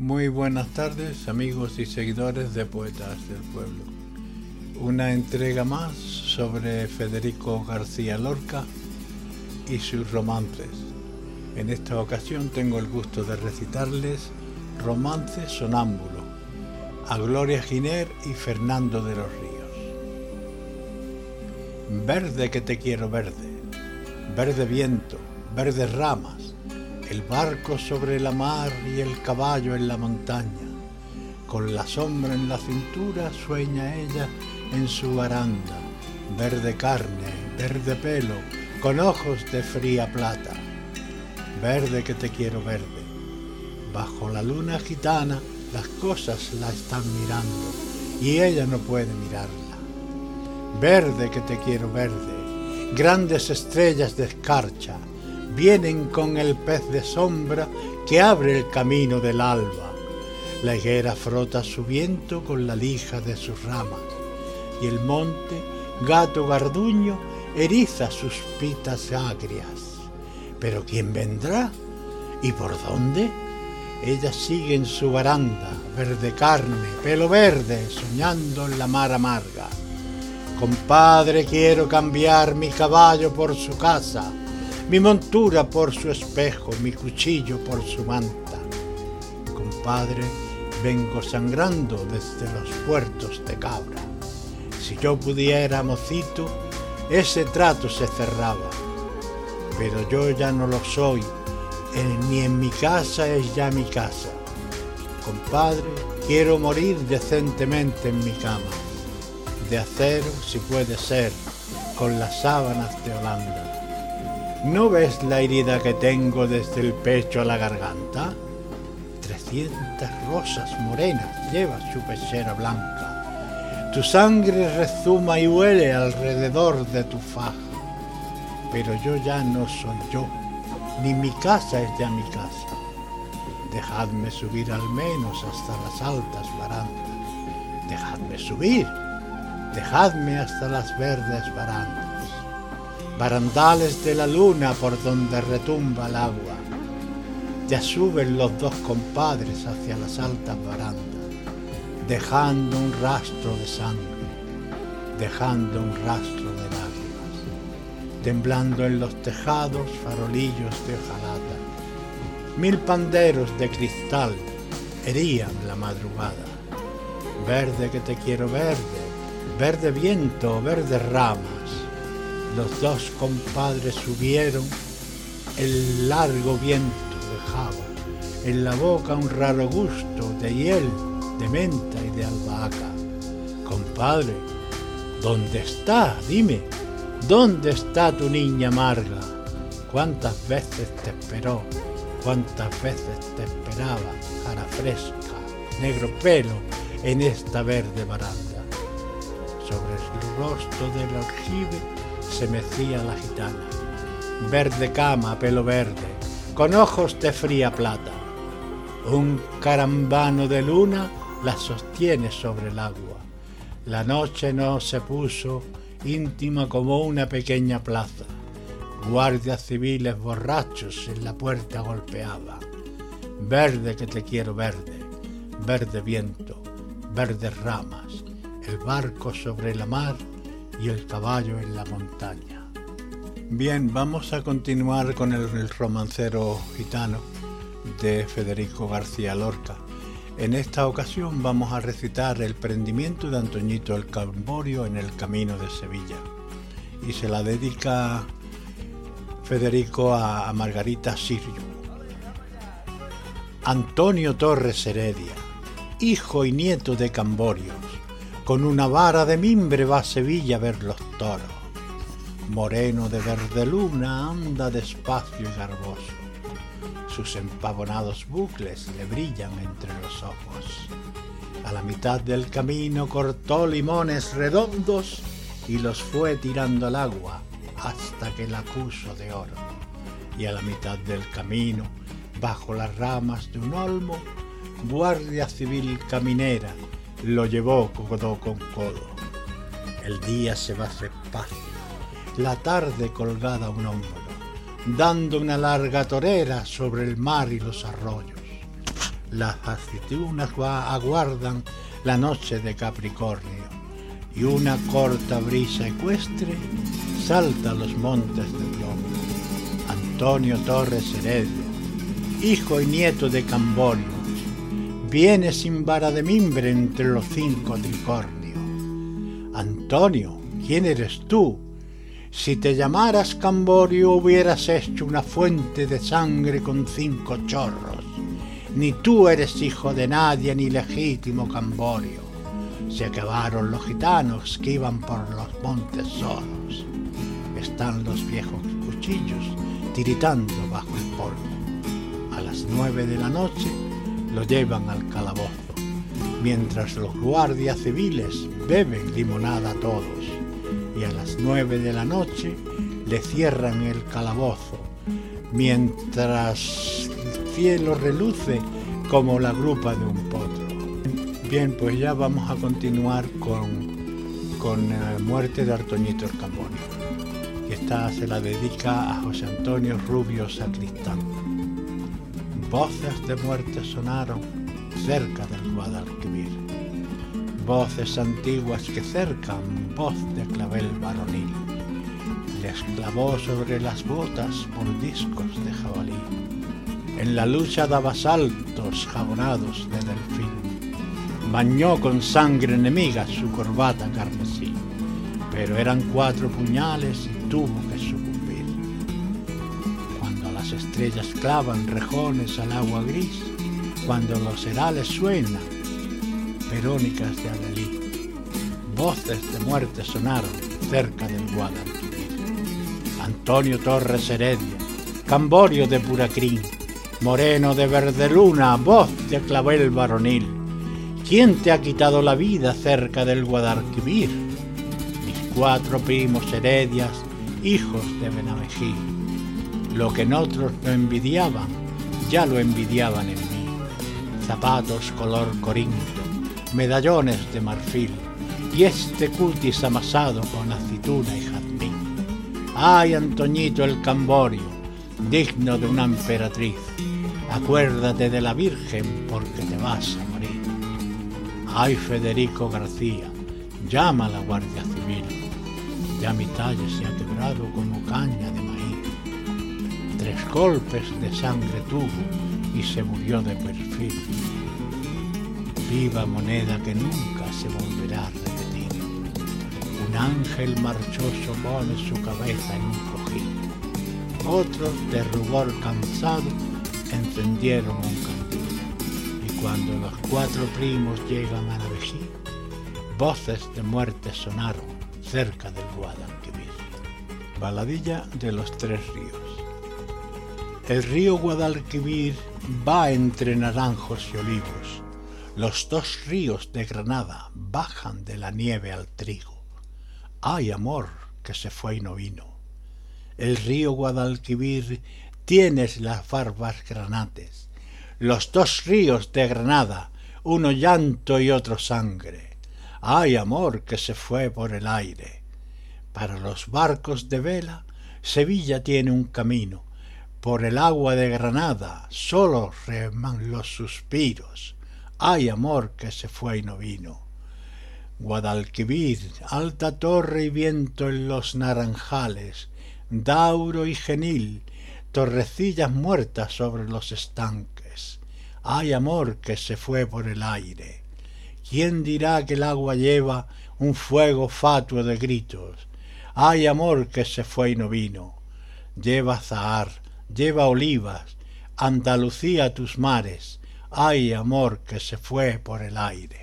Muy buenas tardes amigos y seguidores de Poetas del Pueblo. Una entrega más sobre Federico García Lorca y sus romances. En esta ocasión tengo el gusto de recitarles Romance Sonámbulo a Gloria Giner y Fernando de los Ríos. Verde que te quiero verde, verde viento, verdes ramas, el barco sobre la mar y el caballo en la montaña. Con la sombra en la cintura sueña ella en su baranda, verde carne, verde pelo, con ojos de fría plata. Verde que te quiero verde. Bajo la luna gitana las cosas la están mirando y ella no puede mirarla. Verde que te quiero verde. Grandes estrellas de escarcha vienen con el pez de sombra que abre el camino del alba. La higuera frota su viento con la lija de sus ramas, y el monte, gato garduño, eriza sus pitas agrias. Pero ¿quién vendrá? ¿Y por dónde? Ella sigue en su baranda, verde carne, pelo verde, soñando en la mar amarga. Compadre, quiero cambiar mi caballo por su casa mi montura por su espejo, mi cuchillo por su manta. Compadre, vengo sangrando desde los puertos de Cabra. Si yo pudiera, mocito, ese trato se cerraba. Pero yo ya no lo soy, ni en mi casa es ya mi casa. Compadre, quiero morir decentemente en mi cama, de acero si puede ser, con las sábanas de Holanda. ¿No ves la herida que tengo desde el pecho a la garganta? Trescientas rosas morenas lleva su pechera blanca. Tu sangre rezuma y huele alrededor de tu faja. Pero yo ya no soy yo, ni mi casa es ya mi casa. Dejadme subir al menos hasta las altas barandas. Dejadme subir. Dejadme hasta las verdes barandas barandales de la luna por donde retumba el agua. Ya suben los dos compadres hacia las altas barandas, dejando un rastro de sangre, dejando un rastro de lágrimas, temblando en los tejados farolillos de hojalata. Mil panderos de cristal herían la madrugada. Verde que te quiero verde, verde viento, verde ramas los dos compadres subieron, el largo viento dejaba en la boca un raro gusto de hiel, de menta y de albahaca. Compadre, ¿dónde está? Dime, ¿dónde está tu niña amarga? ¿Cuántas veces te esperó? ¿Cuántas veces te esperaba, cara fresca, negro pelo, en esta verde baranda? Sobre el rostro del aljibe se mecía la gitana. Verde cama, pelo verde, con ojos de fría plata. Un carambano de luna la sostiene sobre el agua. La noche no se puso íntima como una pequeña plaza. Guardias civiles borrachos en la puerta golpeaban. Verde que te quiero verde, verde viento, verdes ramas, el barco sobre la mar y el caballo en la montaña. Bien, vamos a continuar con el, romancero gitano de Federico García Lorca. En esta ocasión vamos a recitar el prendimiento de Antoñito el Camborio en el camino de Sevilla. Y se la dedica Federico a, Margarita Sirio. Antonio Torres Heredia, hijo y nieto de Camborios, con una vara de mimbre va a Sevilla a ver los toros. Moreno de verde luna anda despacio y garboso. Sus empavonados bucles le brillan entre los ojos. A la mitad del camino cortó limones redondos y los fue tirando al agua hasta que la puso de oro. Y a la mitad del camino, bajo las ramas de un olmo, guardia civil caminera lo llevó codo con codo. El día se va despacio, la tarde colgada a un hombro, dando una larga torera sobre el mar y los arroyos. las aceitunas aguardan la noche de Capricornio y una corta brisa ecuestre salta a los montes de plomo. Antonio Torres Heredia, hijo y nieto de Camborio, viene sin vara de mimbre entre los cinco tricornios. Antonio, ¿quién eres tú? Si te llamaras Camborio hubieras hecho una fuente de sangre con cinco chorros. Ni tú eres hijo de nadie ni legítimo Camborio. Se acabaron los gitanos que iban por los montes solos. Están los viejos cuchillos tiritando bajo el polvo. A las nueve de la noche lo llevan al calabozo, mientras los guardias civiles beben limonada todos y a las nueve de la noche le cierran el calabozo, mientras el cielo reluce como la grupa de un potro. Bien, pues ya vamos a continuar con, con la eh, muerte de Artoñito el que esta se la dedica a José Antonio Rubio Sacristán. Voces de muerte sonaron cerca del Guadalquivir voces antiguas que cercan voz de clavel varonil. Les clavó sobre las botas discos de jabalí. En la lucha daba saltos jabonados de delfín. Bañó con sangre enemiga su corbata carmesí. Pero eran cuatro puñales y tuvo que sucumbir. Estrellas clavan rejones al agua gris, cuando los herales suenan verónicas de Adelí. Voces de muerte sonaron cerca del Guadalquivir. Antonio Torres Heredia, Camborio de Puracrín, Moreno de Verde Luna, voz de clavel varonil. ¿Quién te ha quitado la vida cerca del Guadalquivir? Mis cuatro primos Heredias, hijos de Benamejí. Lo que en otros no envidiaban, ya lo envidiaban en mí. Zapatos color corinto, medallones de marfil y este cutis amasado con aceituna y jazmín. ¡Ay, Antoñito el Camborio, digno de una emperatriz! Acuérdate de la Virgen porque te vas a morir. ¡Ay, Federico García, llama a la Guardia Civil! Ya mi talle se ha quebrado como caña de. Tres golpes de sangre tuvo y se murió de perfil viva moneda que nunca se volverá a repetir. Un ángel marchoso pone su cabeza en un cojín. Otros, de rubor cansado, encendieron un candil. Y cuando los cuatro primos llegan a la vejí, voces de muerte sonaron cerca del Guadalquivir. Baladilla de los tres ríos. El río Guadalquivir va entre naranjos y olivos los dos ríos de Granada bajan de la nieve al trigo. Ay, amor, que se fue y no vino. El río Guadalquivir tienes las barbas granates. Los dos ríos de Granada, uno llanto y otro sangre. Ay, amor, que se fue por el aire. Para los barcos de vela, Sevilla tiene un camino. Por el agua de Granada solo reman los suspiros ay amor que se fue y no vino. Guadalquivir, alta torre y viento en los naranjales, Dauro y Genil, torrecillas muertas sobre los estanques. Ay amor que se fue por el aire. ¿Quién dirá que el agua lleva un fuego fatuo de gritos? Ay amor que se fue y no vino. Lleva zahar, lleva olivas, Andalucía tus mares, ay amor que se fue por el aire.